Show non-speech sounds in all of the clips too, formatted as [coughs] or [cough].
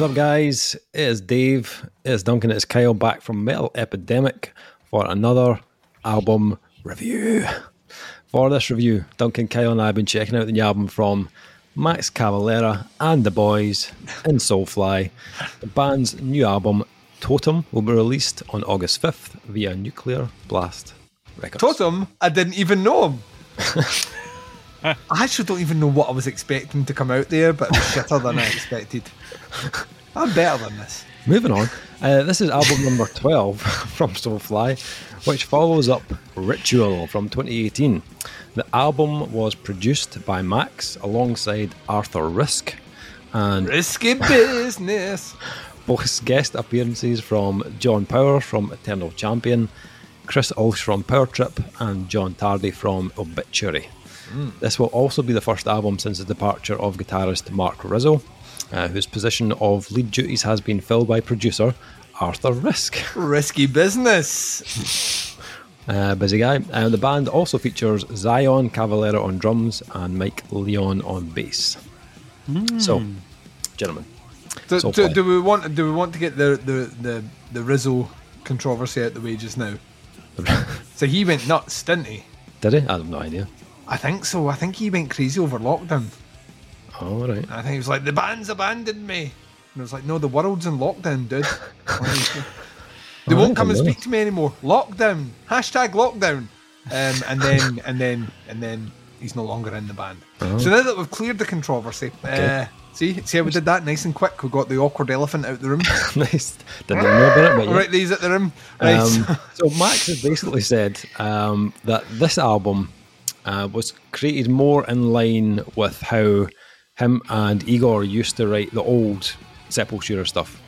What's up, guys? It is Dave, it is Duncan, it is Kyle back from Metal Epidemic for another album review. For this review, Duncan, Kyle, and I have been checking out the new album from Max Cavalera and the boys in Soulfly. The band's new album, Totem, will be released on August 5th via Nuclear Blast Records. Totem, I didn't even know him. [laughs] I actually don't even know what I was expecting to come out there, but shitter than I expected. [laughs] I'm better than this. Moving on, uh, this is album number 12 [laughs] from Soulfly, which follows up Ritual from 2018. The album was produced by Max alongside Arthur Risk, and Risky business. [laughs] both guest appearances from John Power from Eternal Champion, Chris Ulsh from Power Trip, and John Tardy from Obituary. This will also be the first album since the departure of guitarist Mark Rizzo, uh, whose position of lead duties has been filled by producer Arthur Risk. Risky business. [laughs] Uh, busy guy. Uh, the band also features Zion Cavalera on drums and Mike Leon on bass. So, gentlemen, Do, So do, do we want? Do we want to get the the the, the Rizzo controversy out the way just now? [laughs] So he went nuts, didn't he? did he? I have no idea. I think so. I think he went crazy over lockdown. All right. I think he was like, the band's abandoned me. And I was like, no, the world's in lockdown, dude. [laughs] they won't come and speak to me anymore. Lockdown. Hashtag lockdown. Um, and then [laughs] and then and then he's no longer in the band. So now that we've cleared the controversy, uh, see, see how we did that nice and quick. We got the awkward elephant out the room. [laughs] nice. Didn't know about it, but yeah. right, these at the room. Right. Um, so Max has basically said um, that this album uh, was created more in line with how him and Igor used to write the old Sepultura stuff,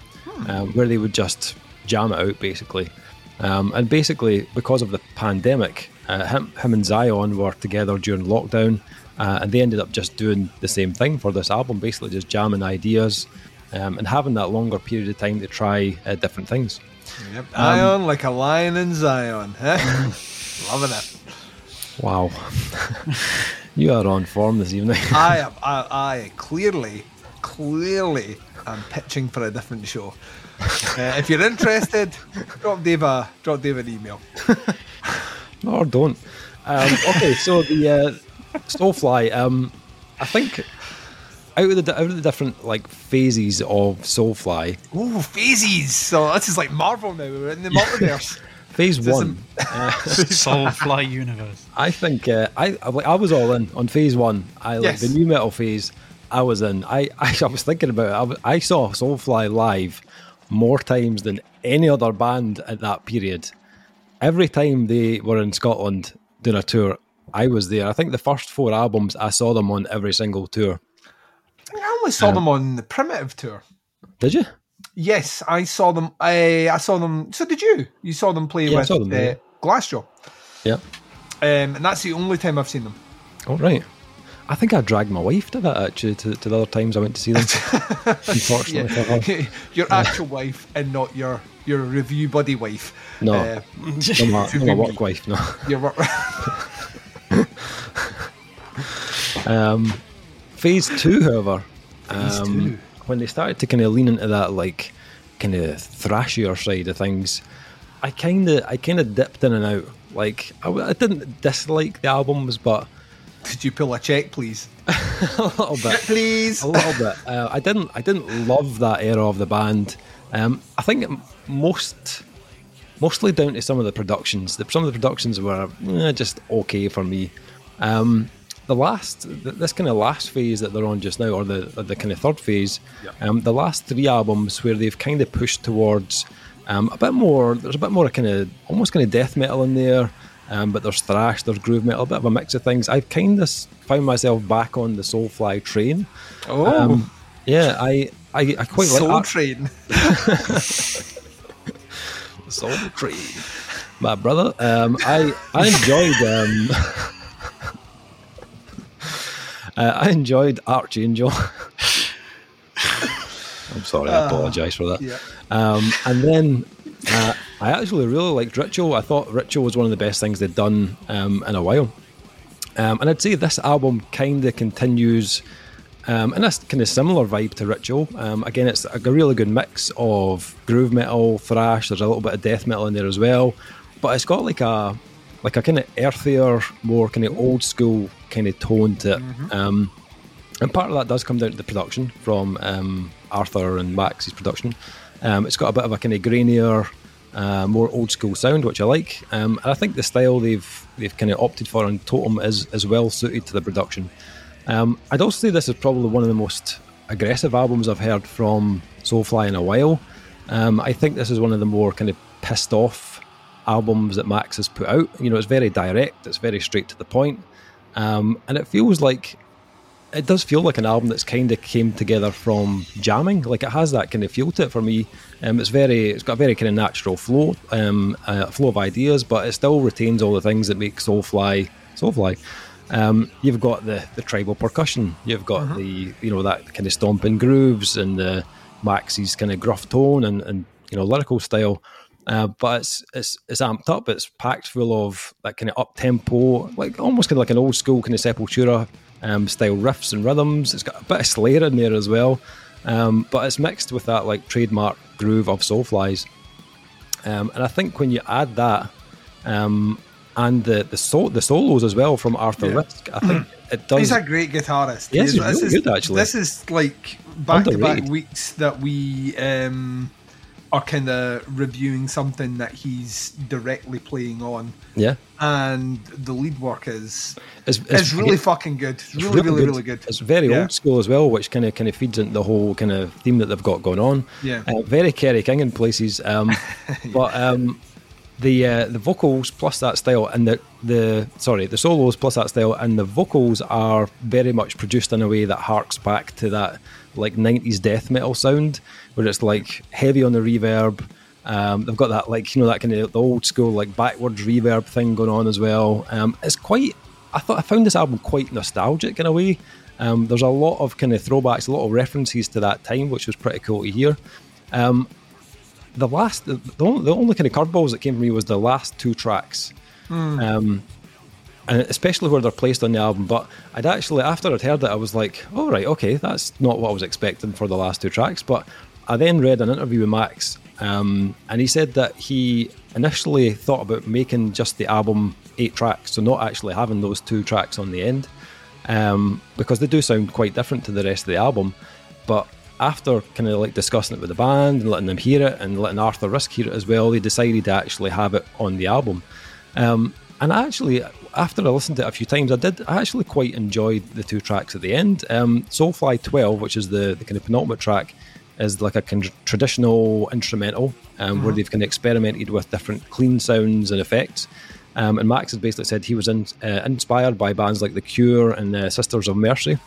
um, where they would just jam it out basically. Um, and basically, because of the pandemic, uh, him, him and Zion were together during lockdown, uh, and they ended up just doing the same thing for this album, basically just jamming ideas um, and having that longer period of time to try uh, different things. Yep. Ion like a lion in Zion. Huh? [laughs] Loving it. Wow. [laughs] you are on form this evening. [laughs] I [laughs] am. I, I clearly, clearly, am pitching for a different show. Uh, if you're interested, [laughs] drop Dave a drop Dave an email. or don't. Um, okay, so the uh, Soulfly, um, I think out of the out of the different like phases of Soulfly, Ooh, phases. So this is like Marvel now. We're in the multiverse. Phase This is- one, [laughs] [laughs] Soulfly universe. I think uh, I I I was all in on phase one. I like Yes. the nu metal phase. I was in. I I, [laughs] I was thinking about it. I, was- I saw Soulfly live more times than any other band at that period. Every time they were in Scotland doing a tour, I was there. I think the first four albums I saw them on every single tour. I I only saw them on the Primitive tour. Did you? Yes, I saw them. I I saw them. So did you? You saw them play Yeah, with them, uh, yeah. Glassjaw, Yeah. um, and that's the only time I've seen them. All right. I think I dragged my wife to that actually to, to the other times I went to see them. [laughs] Unfortunately for her. [laughs] your actual wife and not your your review buddy wife. No. Uh, [laughs] Not my, not my work wife, no. your work. Um, phase two, however, Phase um, two. When they started to kind of lean into that like kind of thrashier side of things, I kind of I kind of dipped in and out. Like I didn't dislike the albums, but Could you pull a check, please? [laughs] a little bit. Please. a little bit. Uh, I didn't. I didn't love that era of the band. Um, I think most, mostly down to some of the productions. The, some of the productions were eh, just okay for me. Um, the last, this kind of last phase that they're on just now, or the or the kind of third phase, um, the last three albums where they've kind of pushed towards um, a bit more. There's a bit more kind of almost kind of death metal in there. Um, but there's thrash, there's groove metal, a bit of a mix of things. I've kind of found myself back on the Soulfly train. Oh, Um, yeah, I, I, I quite like Soul like Train. that. [laughs] Soul Train. My brother, um, I I enjoyed um, [laughs] uh, I enjoyed Archangel. [laughs] I'm sorry, I apologise for that. yeah. Um, and then uh, I actually really liked Ritual. I thought Ritual was one of the best things they'd done um, in a while. Um, and I'd say this album kind of continues um, and that's kind of similar vibe to Ritual. Um, again, it's a really good mix of groove metal, thrash. There's a little bit of death metal in there as well, but it's got like a like a kind of earthier, more kind of old school kind of tone to it. Um, and part of that does come down to the production from um, Arthur and Max's production. Um, it's got a bit of a kind of grainier, uh, more old school sound, which I like. Um, and I think the style they've they've kind of opted for on Totem is is well suited to the production. Um, I'd also say this is probably one of the most aggressive albums I've heard from Soulfly in a while. Um, I think this is one of the more kind of pissed off albums that Max has put out. You know, it's very direct, it's very straight to the point, um, and it feels like it does feel like an album that's kind of came together from jamming. Like it has that kind of feel to it for me. Um, it's very, it's got a very kind of natural flow, um, uh, flow of ideas, but it still retains all the things that make Soulfly Soulfly. Um, you've got the the tribal percussion. You've got the you know that kind of stomping grooves and the Max's kind of gruff tone and, and you know lyrical style. Uh, but it's, it's it's amped up. It's packed full of that kind of up tempo, like almost kind of like an old school kind of Sepultura um, style riffs and rhythms. It's got a bit of Slayer in there as well, um, but it's mixed with that like trademark groove of Soulflies. Um, and I think when you add that um, and the the, so- the solos as well from Arthur Yeah. Risk, I think it does. He's a great guitarist. Yes, he's this really is- good, actually. This is like back to back weeks that we um, are kind of reviewing something that he's directly playing on, yeah, and the lead work is it's, it's, really fucking good. It's It's really, really, really good. It's very Yeah. old school as well, which kind of kind of feeds into the whole kind of theme that they've got going on. Yeah. uh, very Kerry King in places, um, [laughs] but um, the uh, the vocals plus that style and the the sorry the solos plus that style and the vocals are very much produced in a way that harks back to that like 90s death metal sound where it's like heavy on the reverb. Um, they've got that like you know that kind of the old school like backwards reverb thing going on as well. Um, it's quite I thought I found this album quite nostalgic in a way. Um, there's a lot of kind of throwbacks a lot of references to that time which was pretty cool to hear. Um, the last the, the, only, the only kind of curveballs that came from me was the last two tracks. Um, and especially where they're placed on the album but i'd actually after i'd heard it i was like all right okay that's not what i was expecting for the last two tracks but i then read an interview with max um, and he said that he initially thought about making just the album eight tracks so not actually having those two tracks on the end um, because they do sound quite different to the rest of the album. But after kind of like discussing it with the band and letting them hear it and letting Arthur Risk hear it as well, they decided to actually have it on the album. Um, and actually, after I listened to it a few times, I did. I actually quite enjoyed the two tracks at the end. Um, Soulfly 12, which is the, the kind of penultimate track, is like a kind of traditional instrumental um, where they've kind of experimented with different clean sounds and effects. Um, and Max has basically said he was in, uh, inspired by bands like The Cure and uh, Sisters of Mercy.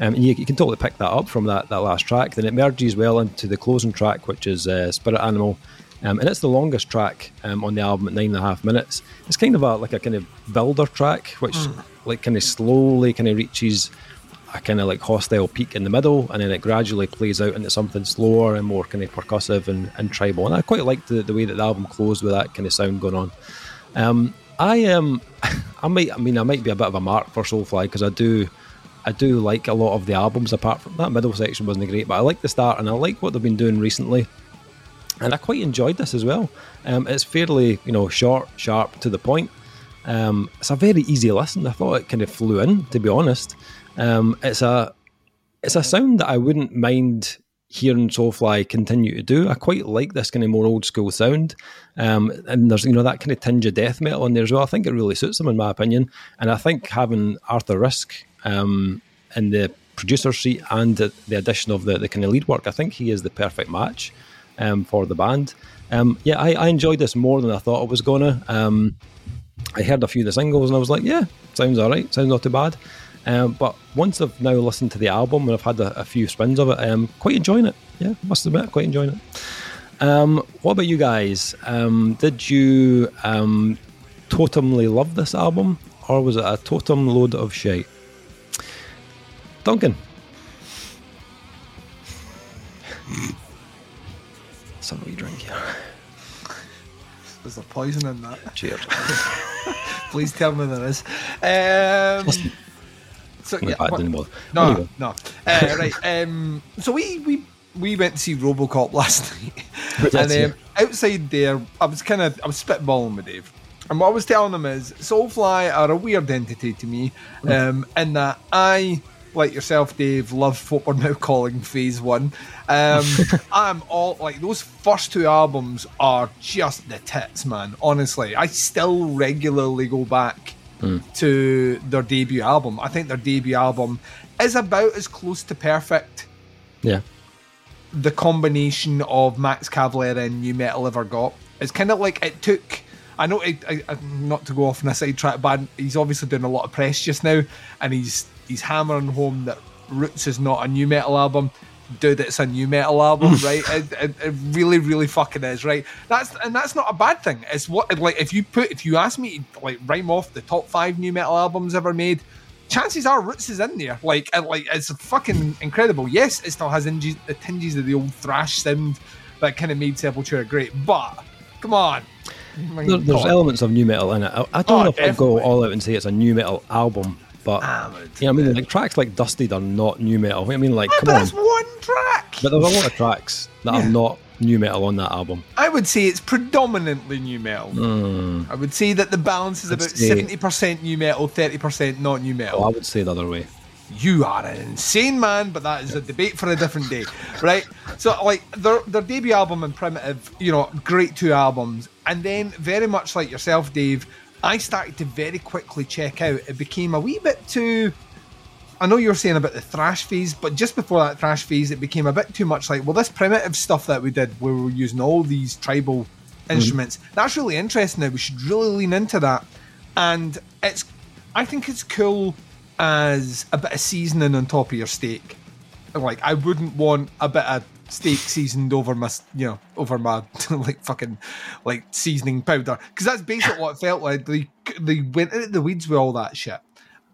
Um, and you, you can totally pick that up from that, that last track. Then it merges well into the closing track, which is uh, Spirit Animal. Um, and it's the longest track um, on the album at nine and a half minutes. It's kind of a like a kind of builder track, which like kind of slowly kind of reaches a kind of like hostile peak in the middle, and then it gradually plays out into something slower and more kind of percussive and, and tribal. And I quite liked the, the way that the album closed with that kind of sound going on. Um, I um, [laughs] I might, I mean, I might be a bit of a mark for Soulfly because I do, I do like a lot of the albums. Apart from that middle section wasn't great, but I like the start and I like what they've been doing recently, and I quite enjoyed this as well. Um, it's fairly, you know, short, sharp, to the point. Um, it's a very easy listen. I thought it kind of flew in, to be honest. Um, it's a, it's a sound that I wouldn't mind hearing Soulfly continue to do. I quite like this kind of more old school sound. Um, and there's, you know, that kind of tinge of death metal in there as well. I think it really suits them, in my opinion. And I think having Arthur Risk um, in the producer seat and the, the addition of the, the kind of lead work, I think he is the perfect match um, for the band. Um, yeah, I, I enjoyed this more than I thought I was to. Um, I heard a few of the singles and I was like, yeah, sounds all right, sounds not too bad. Um, but once I've now listened to the album and I've had a, a few spins of it, um, quite enjoying it. Yeah, must admit, quite enjoying it. Um, what about you guys? Did you totemly love this album, or was it a totem load of shite? Duncan. Let's have a wee drink here. [laughs] There's a poison in that. Cheers. [laughs] Please tell me there is. Um, So yeah, what- didn't bother. no, Anyway. no. Uh, right. Um, so we we we went to see RoboCop [laughs] last night, and um, outside there, I was kind of I was spitballing with Dave, and what I was telling him is Soulfly are a weird entity to me, Hmm. um, in that I. Like yourself, Dave, love what we're now calling Phase One. Um, [laughs] I'm all like those first two albums are just the tits, man. Honestly, I still regularly go back to their debut album. I think their debut album is about as close to perfect Yeah. the combination of Max Cavalera and nu metal ever got. It's kind of like it took. I know, eh, I, I, not to go off on a sidetrack, but he's obviously doing a lot of press just now, and he's he's hammering home that Roots is not a nu metal album. Dude, it's a nu metal album, [laughs] right? It, it, it really, really fucking is, right? That's and that's not a bad thing. It's what like if you put if you ask me to like rhyme off the top five nu metal albums ever made, chances are Roots is in there. Like, like it's fucking incredible. Yes, it still has inges, the tinges of the old thrash sound that kind of made Sepultura great, but come on. There, there's elements of nu metal in it. I, I don't Oh, know if I'd go all out and say it's a nu metal album, but Ah, but- yeah, I mean, like tracks like Dusted are not nu metal. I mean, like, Ah, come on. that's one track. But there's a lot of tracks that Yeah. are not nu metal on that album. I would say it's predominantly nu metal. I would say that the balance is. I'd about seventy percent nu metal, thirty percent not nu metal. Well, I would say the other way. you are an insane man, but that is a debate for a different day, right? So, like their their debut album and Primitive, you know, great two albums, and then very much like yourself, Dave, I started to very quickly check out. It became a wee bit too. I know you were saying about the thrash phase, but just before that thrash phase, it became a bit too much like, well, this primitive stuff that we did, where we were using all these tribal mm-hmm. instruments, that's really interesting. Now we should really lean into that, and it's, I think it's cool as a bit of seasoning on top of your steak. Like I wouldn't want a bit of steak seasoned over my, you know, over my [laughs] like fucking like seasoning powder because that's basically what it felt like. They they went into the weeds with all that shit,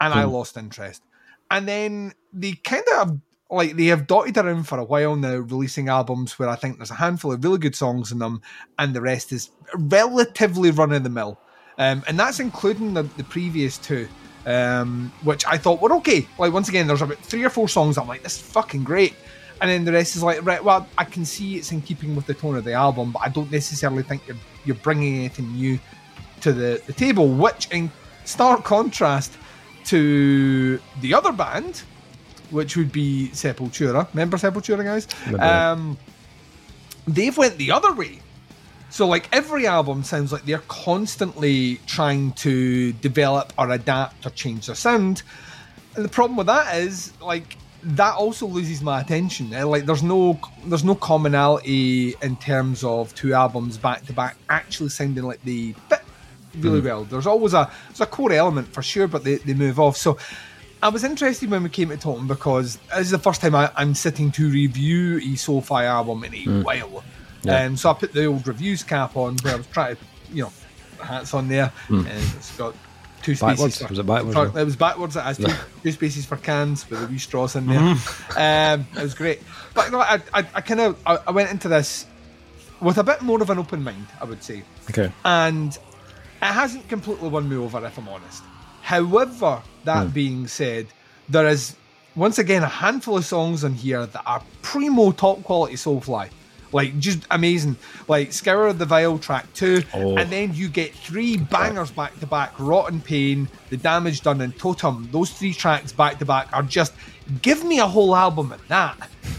and I lost interest. And then they kind of like they have dotted around for a while now, releasing albums where I think there's a handful of really good songs in them, and the rest is relatively run of the mill. Um, and that's including the, the previous two, um, which I thought were okay. Like once again, there's about three or four songs I'm like, this is fucking great, and then the rest is like, right, well, I can see it's in keeping with the tone of the album, but I don't necessarily think you're you're bringing anything new to the, the table, which in stark contrast to the other band, which would be Sepultura. Remember Sepultura, guys? Remember. Um, they've went the other way. So like every album sounds like they're constantly trying to develop or adapt or change their sound. And the problem with that is like that also loses my attention. Uh, Like there's no there's no commonality in terms of two albums back to back actually sounding like they fit really well. There's always a there's a core element for sure, but they, they move off. So I was interested when we came to talking because this is the first time I, I'm sitting to review a Soulfly album in a while. Yeah. Um, so I put the old reviews cap on where I was trying to, you know, hats on there, and it's got two spaces. Backwards? For, Was it backwards, for- it was backwards. It has two, two spaces for cans with the wee straws in there. Um, it was great. But no, I, I, I kind of I, I went into this with a bit more of an open mind, I would say Okay. and it hasn't completely won me over if I'm honest. However, that being said, there is once again a handful of songs on here that are primo top quality Soulfly. Like just amazing. Like Scouring the Vile track two, Oh. and then you get three bangers back to back, Rot in Pain, The Damage Done, and Totem. Those three tracks back to back are just give me a whole album of that,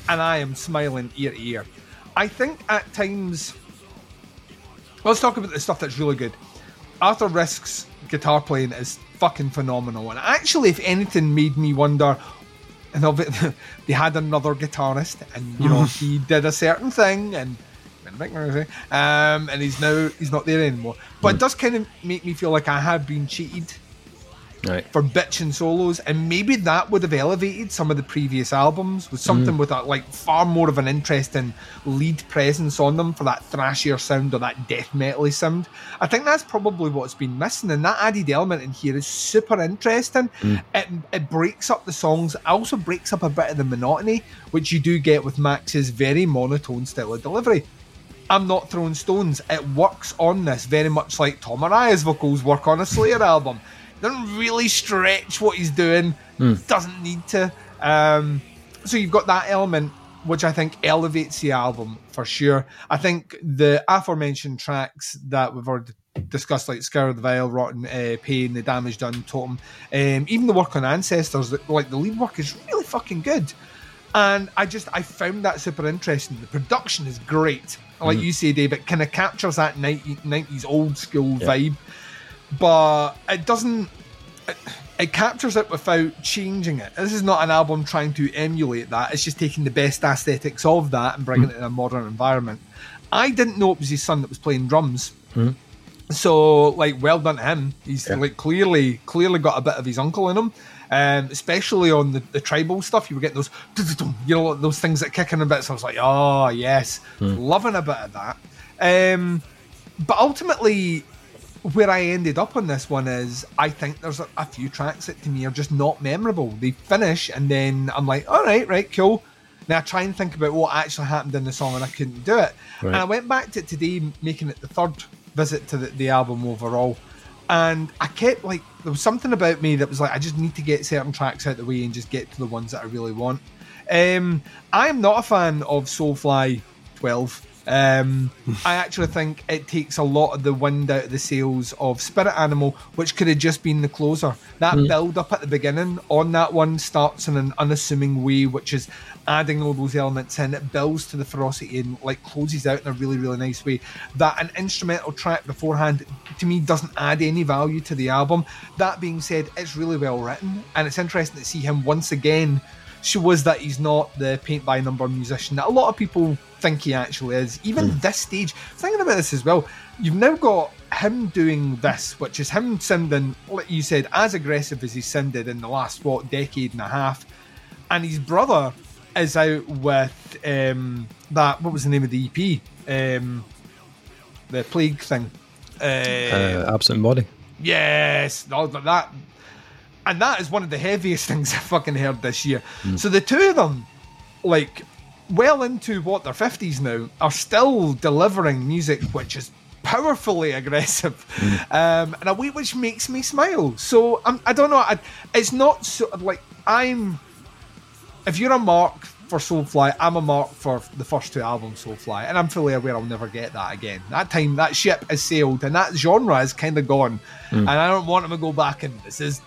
and I am smiling ear to ear. I think at times Let's talk about the stuff that's really good. Arthur Risk's guitar playing is fucking phenomenal, and actually, if anything, made me wonder. And [laughs] they had another guitarist, and you know he [laughs] did a certain thing, and um, and he's now he's not there anymore. But it does kind of make me feel like I have been cheated Right. for bitching solos, and maybe that would have elevated some of the previous albums with mm. something with that like far more of an interesting lead presence on them for that thrashier sound or that death metally sound. I think that's probably what's been missing, and that added element in here is super interesting. Mm. It, it breaks up the songs, also breaks up a bit of the monotony, which you do get with Max's very monotone style of delivery. I'm not throwing stones. It works on this very much like Tom Araya's vocals work on a Slayer [laughs] album. Doesn't really stretch what he's doing. Doesn't need to. Um, so you've got that element which I think elevates the album for sure. I think the aforementioned tracks that we've already discussed, like Scouring the Vile, Rot in uh, Pain, The Damage Done, Totem, um, even the work on Ancestors, like the lead work is really fucking good. And I just, I found that super interesting. The production is great. Like you say, Dave, it kind of captures that 90, 90s old school Yeah. vibe, but it doesn't it, it captures it without changing it. This is not an album trying to emulate that. It's just taking the best aesthetics of that and bringing it in a modern environment. I didn't know it was his son that was playing drums. So, like, well done to him. He's Yeah. like clearly, clearly got a bit of his uncle in him. Um, especially on the, the tribal stuff, you were getting those, you know, those things that kick in a bit. So I was like, oh yes, loving a bit of that. Um, but ultimately, where I ended up on this one is I think there's a, a few tracks that to me are just not memorable. They finish and then I'm like, all right, right, cool. Now I try and think about what actually happened in the song and I couldn't do it. And I went back to it today, making it the third visit to the, the album overall. And I kept like, there was something about me that was like, I just need to get certain tracks out of the way and just get to the ones that I really want. Um, I am not a fan of Soulfly 12. Um, I actually think it takes a lot of the wind out of the sails of Spirit Animal, which could have just been the closer. That build up at the beginning on that one starts in an unassuming way, which is adding all those elements in. It builds to the ferocity and like closes out in a really, really nice way. That an instrumental track beforehand to me doesn't add any value to the album. That being said, it's really well written, and it's interesting to see him once again shows that he's not the paint by number musician that a lot of people think he actually is. Even this stage, thinking about this as well, you've now got him doing this, which is him sounding, like you said, as aggressive as he sounded in the last what decade and a half, and his brother is out with um, that. What was the name of the EP? Um, the plague thing. Uh, absent body. Yes, no, that, and that is one of the heaviest [laughs] things I fucking heard this year. So the two of them, like, well into what their fifties now, are still delivering music which is powerfully [laughs] aggressive, um, in a way which makes me smile. So I'm, I don't know. I, it's not so like I'm. If you're a mark for Soulfly, I'm a mark for the first two albums, Soulfly, and I'm fully aware I'll never get that again. That time, that ship has sailed, and that genre is kind of gone. And I don't want them to go back and this is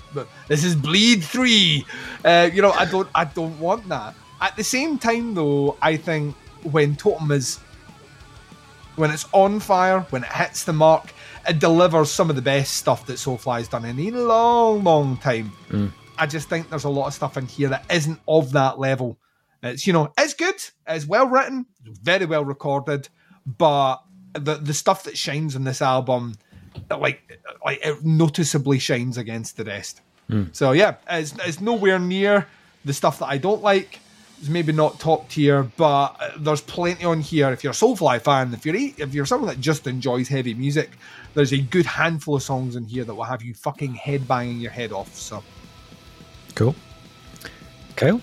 this is Bleed Three. Uh, you know, I don't I don't want that. At the same time, though, I think when Totem is when it's on fire, when it hits the mark, it delivers some of the best stuff that Soulfly's done in a long, long time. Mm. I just think there's a lot of stuff in here that isn't of that level. It's you know, it's good, it's well written, very well recorded, but the the stuff that shines on this album, like like it noticeably shines against the rest. Mm. So yeah, it's it's nowhere near the stuff that I don't like. It's maybe not top tier, but uh, there's plenty on here. If you're a Soulfly fan, if you're if you're someone that just enjoys heavy music, there's a good handful of songs in here that will have you fucking head banging your head off. So Cool. Kyle?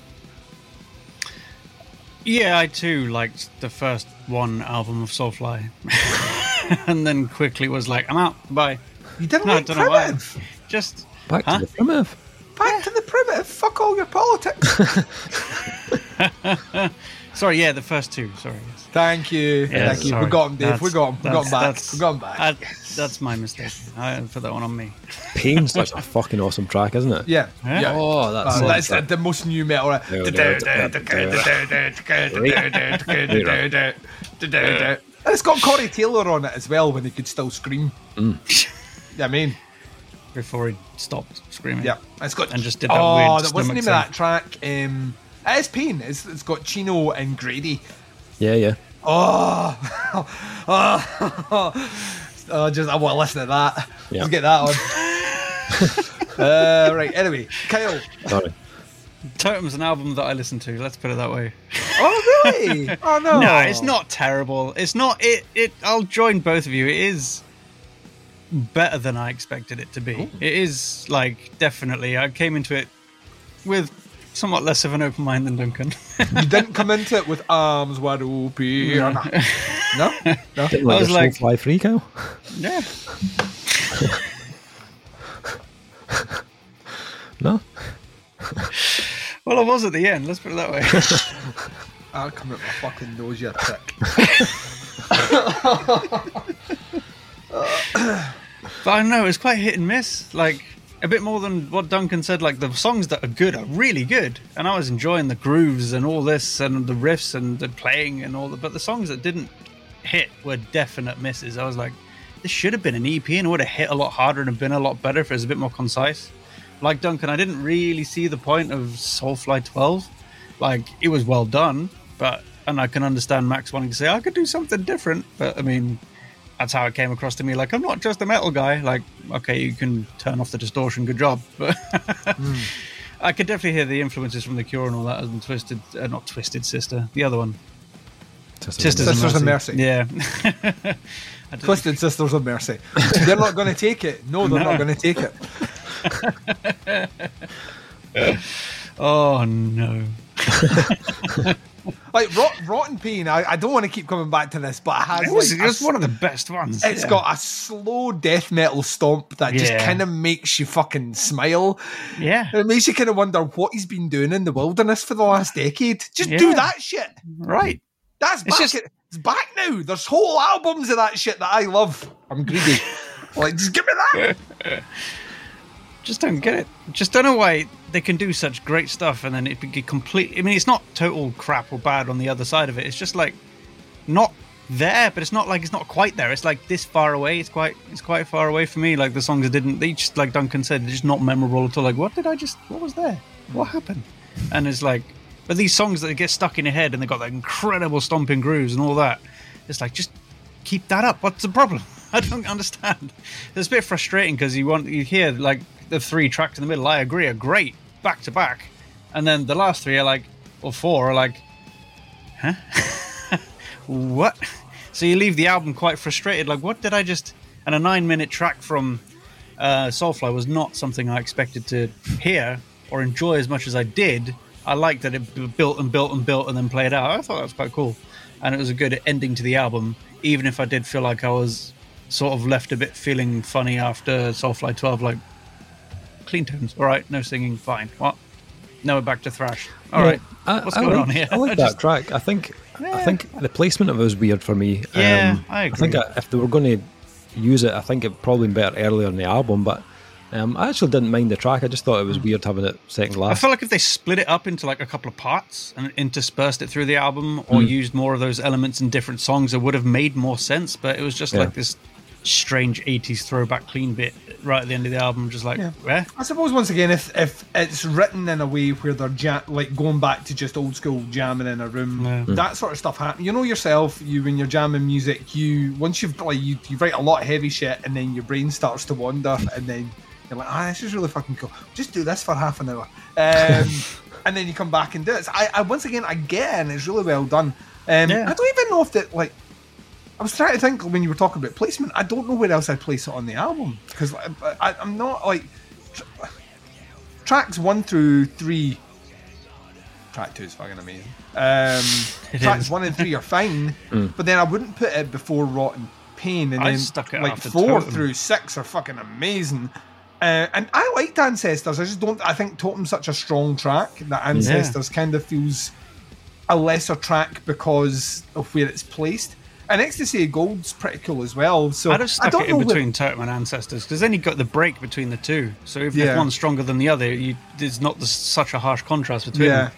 Yeah, I too liked the first one album of Soulfly, [laughs] and then quickly was like, "I'm out, bye." you didn't No, I don't know why. primitive. Just Back Huh? to the primitive. Back to the primitive. Fuck all your politics. [laughs] [laughs] sorry, yeah, the first two. Sorry, yes. Thank you. Yeah, Thank you. sorry. We got him, Dave. we That's- got him. We got him back. that's- We got him back. I- that's my mistake. I put that one on me. Pain's such a fucking awesome track, isn't it? yeah. Yeah. Yeah. Oh, that's, Uh, that's so- the, the most nu metal. [laughs] And it's got Corey Taylor on it as well when he could still scream. Yeah, I mean, Before he stopped screaming. yeah, it's got And just did that oh, weird that- what's the stomach name that track? Um, it is Pain. It's, it's got Chino and Grady. yeah, yeah. Oh, oh, [laughs] oh, just I want to listen to that. Yeah. Let's get that on. [laughs] uh, right. Anyway, Kyle. Sorry. Totem's an album that I listen to. Let's put it that way. Oh really? [laughs] Oh no. No, it's not terrible. It's not. It. It. I'll join both of you. It is better than I expected it to be. It is like definitely. I came into it with somewhat less of an open mind than Duncan. You [laughs] didn't come into it with arms wide open. No. No. No. [laughs] Didn't like was your like- Soulfly free, Kyle? yeah. [laughs] No. Well, I was at the end. Let's put it that way. I'll come at my fucking nose, you prick. [coughs] [coughs] [coughs] But I don't know, it's quite hit and miss. Like a bit more than what Duncan said. Like the songs that are good are really good, and I was enjoying the grooves and all this and the riffs and the playing and all that. But the songs that didn't hit were definite misses. I was like, this should have been an EP and would have hit a lot harder and been a lot better if it was a bit more concise. Like Duncan, I didn't really see the point of Soulfly 12. Like it was well done, but and I can understand Max wanting to say I could do something different, but I mean that's how it came across to me. Like I'm not just a metal guy. Like okay, you can turn off the distortion. Good job. [laughs] But I could definitely hear the influences from the Cure and all that, and Twisted, uh, not Twisted Sister, the other one, Sisters, Sisters of Mercy. Yeah. [laughs] Twisted Sisters of Mercy. They're not going to take it. No, they're No. not going to take it. [laughs] oh no. Like rot, Rotten Pain, I, I don't want to keep coming back to this, but it has It was, like it a one of the best ones. It's yeah. got a slow death metal stomp that just kind of makes you fucking smile. yeah, And it makes you kind of wonder what he's been doing in the wilderness for the last decade. Just do that shit. right. That's It's back. just- it's back now. There's whole albums of that shit that I love. I'm greedy. [laughs] like, just give me that. [laughs] Just don't get it. Just don't know why they can do such great stuff and then it be complete. I mean, it's not total crap or bad on the other side of it. It's just like not there, but it's not like it's not quite there. It's like this far away. It's quite it's quite far away for me. Like the songs didn't. They just like Duncan said, they're just not memorable at all. Like what did I just? What was there? What happened? And it's like, but these songs that get stuck in your head and they got that incredible stomping grooves and all that. It's like just keep that up. What's the problem? [laughs] I don't understand. It's a bit frustrating because you want you hear like the three tracks in the middle. I agree, are great back to back, and then the last three are like, or four are like, huh? [laughs] what? So you leave the album quite frustrated. Like, what did I just? And a nine-minute track from uh, Soulfly was not something I expected to hear or enjoy as much as I did. I liked that it built and built and built and then played out. I thought that was quite cool, and it was a good ending to the album. Even if I did feel like I was sort of left a bit feeling funny after Soulfly 12, like clean tones, all right, no singing, fine. What? Now we're back to thrash. All right, I, what's I going like, on here? I like [laughs] that track. I think I think the placement of it was weird for me. Um, Yeah, I I think if they were going to use it, I think it probably better earlier in the album. But um, I actually didn't mind the track. I just thought it was weird having it second Hmm. I last. feel like if they split it up into like a couple of parts and interspersed it through the album, or Hmm. used more of those elements in different songs, it would have made more sense. But it was just Yeah. like this strange '80s throwback clean bit right at the end of the album, just like, Yeah. where? I suppose once again, if if it's written in a way where they're jam- like going back to just old school jamming in a room, Yeah. that sort of stuff happens. You know yourself, you when you're jamming music, you once you've like you, you write a lot of heavy shit, and then your brain starts to wander, and then you're like, ah, this is really fucking cool. Just do this for half an hour, um, [laughs] and then you come back and do it. So I, I once again I get and it's really well done. Um, Yeah. I don't even know if that like. I was trying to think when you were talking about placement. I don't know where else I'd place it on the album because I, I'm not like tr- tracks one through three. Track two is fucking amazing. Um, [laughs] tracks is. one and three are fine, [laughs] but then I wouldn't put it before Rot in Pain, and I then stuck it like four Totem. through six are fucking amazing. Uh, and I liked Ancestors. I just don't. I think Totem's such a strong track that Ancestors kind of feels a lesser track because of where it's placed. And Ecstasy of Gold's pretty cool as well. So I'd have stuck don't it in know where- between Totem and Ancestors because then you got the break between the two. So even Yeah. if one's stronger than the other, you, there's not this, such a harsh contrast between Yeah. them.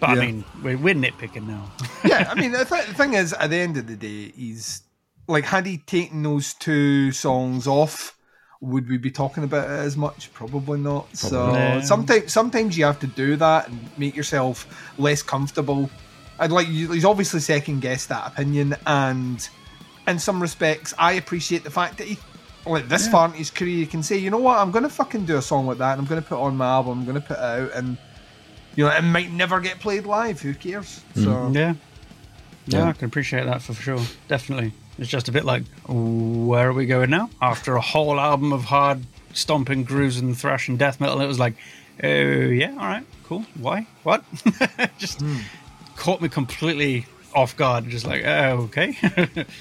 But Yeah. I mean, we're, we're nitpicking now. [laughs] yeah, I [laughs] mean, the, th- the thing is, at the end of the day, he's like, had he taken those two songs off, would we be talking about it as much? Probably not. so. Yeah. sometimes, sometimes you have to do that and make yourself less comfortable. I'd like you, he's obviously second guessed that opinion, and in some respects, I appreciate the fact that he. Like this far in his career, you can say, you know what, I'm going to fucking do a song like that, and I'm going to put on my album, I'm going to put it out, and you know, it might never get played live. Who cares? Mm. So Yeah. yeah. Yeah. I can appreciate that for sure. Definitely. It's just a bit like, where are we going now? After a whole album of hard stomping grooves and thrash and death metal, it was like, oh, yeah, all right, cool. Why? What? [laughs] just hmm. Caught me completely off guard. Just like, oh, okay.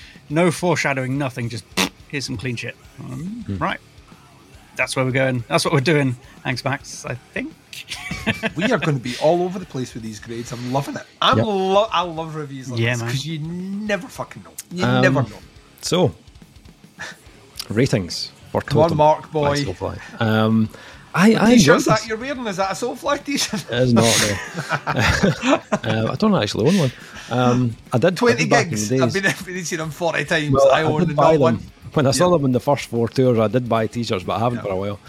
[laughs] no foreshadowing, nothing. Just [sniffs] here's some clean shit. Um, Right. that's where we're going. That's what we're doing. Thanks, Max. I think. [laughs] we are going to be all over the place with these grades. I'm loving it. I'm Yep. lo- I love reviews like Yeah, this man. because you never fucking know. You Um, never know. So, [laughs] ratings for Come on, Mark boy. Um, I, I enjoyed T-shirts this. that you're wearing is that a Soulfly t-shirt? It is not no. [laughs] uh, I don't actually own one. Um, I did I Twenty did back in gigs. I've been [laughs] seen them forty times. Well, I I, own did the buy not one. when I saw Yeah. them in the first four tours. I did buy t-shirts, but I haven't for a while.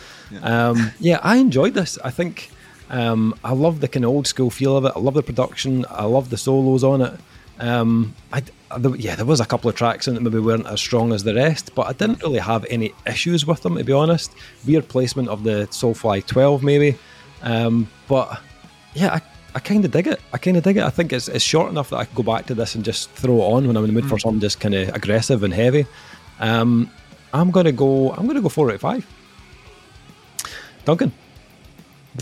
Um, yeah, I enjoyed this. I think um, I love the kind of old school feel of it. I love the production. I love the solos on it. Um, I, I- there- yeah, there was a couple of tracks in it that maybe weren't as strong as the rest, but I didn't really have any issues with them to be honest. Weird placement of the Soulfly 12 maybe, um, but yeah, I, I kind of dig it. I kind of dig it. I think it's, it's short enough that I can go back to this and just throw it on when I'm in the mood for something just kind of aggressive and heavy. Um, I'm gonna go. I'm gonna go four out of five. Duncan, what do you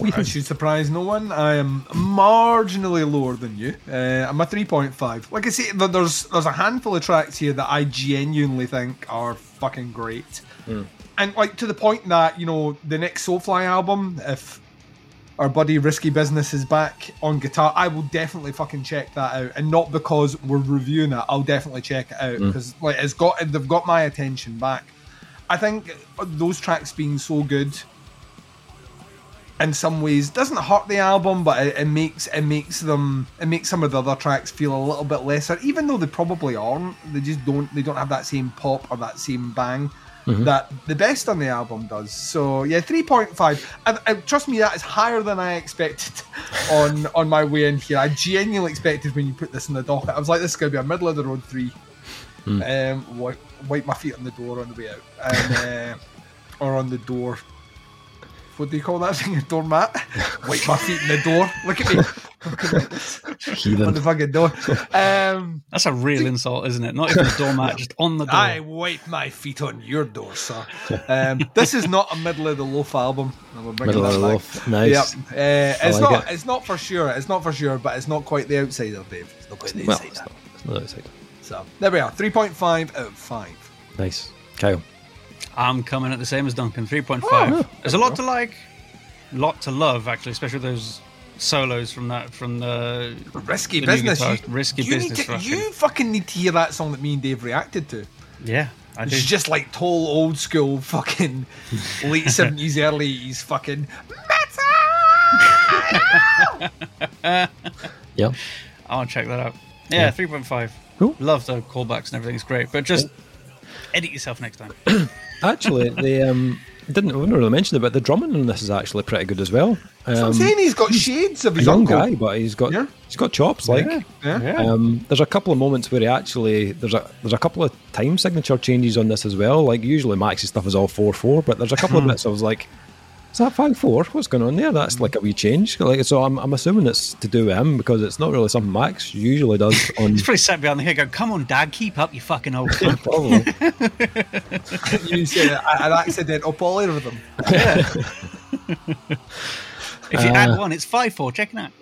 I think? should surprise no one. I am marginally lower than you. Uh, I'm a 3.5. Like I say, there's there's a handful of tracks here that I genuinely think are fucking great, and like to the point that you know the next Soulfly album, if our buddy Risky Business is back on guitar, I will definitely fucking check that out, and not because we're reviewing it. I'll definitely check it out because like it's got they've got my attention back. I think those tracks being so good in some ways doesn't hurt the album, but it, it makes it makes them it makes some of the other tracks feel a little bit lesser, even though they probably aren't. They just don't they don't have that same pop or that same bang that the best on the album does. So yeah, three point five. Trust me, that is higher than I expected [laughs] on on my way in here. I genuinely expected when you put this in the docket, I was like, this is gonna be a middle of the road three. Um, wipe, wipe my feet on the door on the way out, and [laughs] uh, or on the door. What do you call that [laughs] thing? A doormat? Wipe my feet in the door. Look at me. Look at on the fucking door. Um, That's a real insult, isn't it? Not even a doormat, [laughs] just on the door. I wipe my feet on your door, sir. Um, this is not a middle of the loaf album. and Middle of the loaf. Nice. Yep. Uh, it's like not. it. It's not for sure. It's not for sure, but it's not quite the outside outsider, Dave. It's not quite the Well, outsider. it's not, it's not outside. So there we are. Three point five out of five. Nice, Kyle. I'm coming at the same as Duncan, 3.5. Oh, There's a lot to like, lot to love, actually, especially those solos from that, from the. Risky The business. You, risky you business Need to, fucking- you fucking need to hear that song that me and Dave reacted to. Yeah, I do. It's just like tall, old school fucking [laughs] late seventies, early eighties fucking metal. Yeah. I want to check that out. Yeah, 3.5. Cool. Love the callbacks and everything. everything's great, but just edit yourself next time. [coughs] Actually, they um, didn't. We didn't really mention it, but the drumming on this is actually pretty good as well. So I'm Um, saying he's got shades of a his young uncle. guy, but he's got Yeah. he's got chops. Like, Yeah. Um, there's a couple of moments where he actually there's a there's a couple of time signature changes on this as well. Like usually Max's stuff is all four four, but there's a couple of bits I was like, is that five four? What's going on there? That's like a wee change. Like so, I'm, I'm assuming it's to do with him because it's not really something Max usually does [laughs] on. He's probably sat behind the hill going, Come on, Dad, keep up, you fucking old cunt. Probably. [laughs] you said it, an accidental polyrhythm. [laughs] If you add one, it's 5 4. Check it out.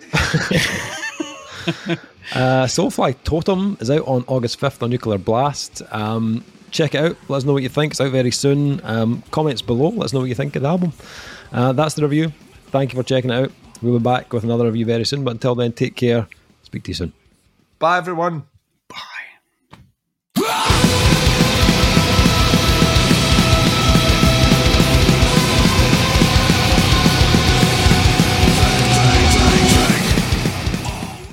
Uh, Soulfly Totem is out on August 5th on Nuclear Blast. Um, check it out. Let us know what you think. It's out very soon. Um, comments below. Let us know what you think of the album. Uh, that's the review. Thank you for checking it out. We'll be back with another review very soon. But until then, take care. Speak to you soon. Bye everyone.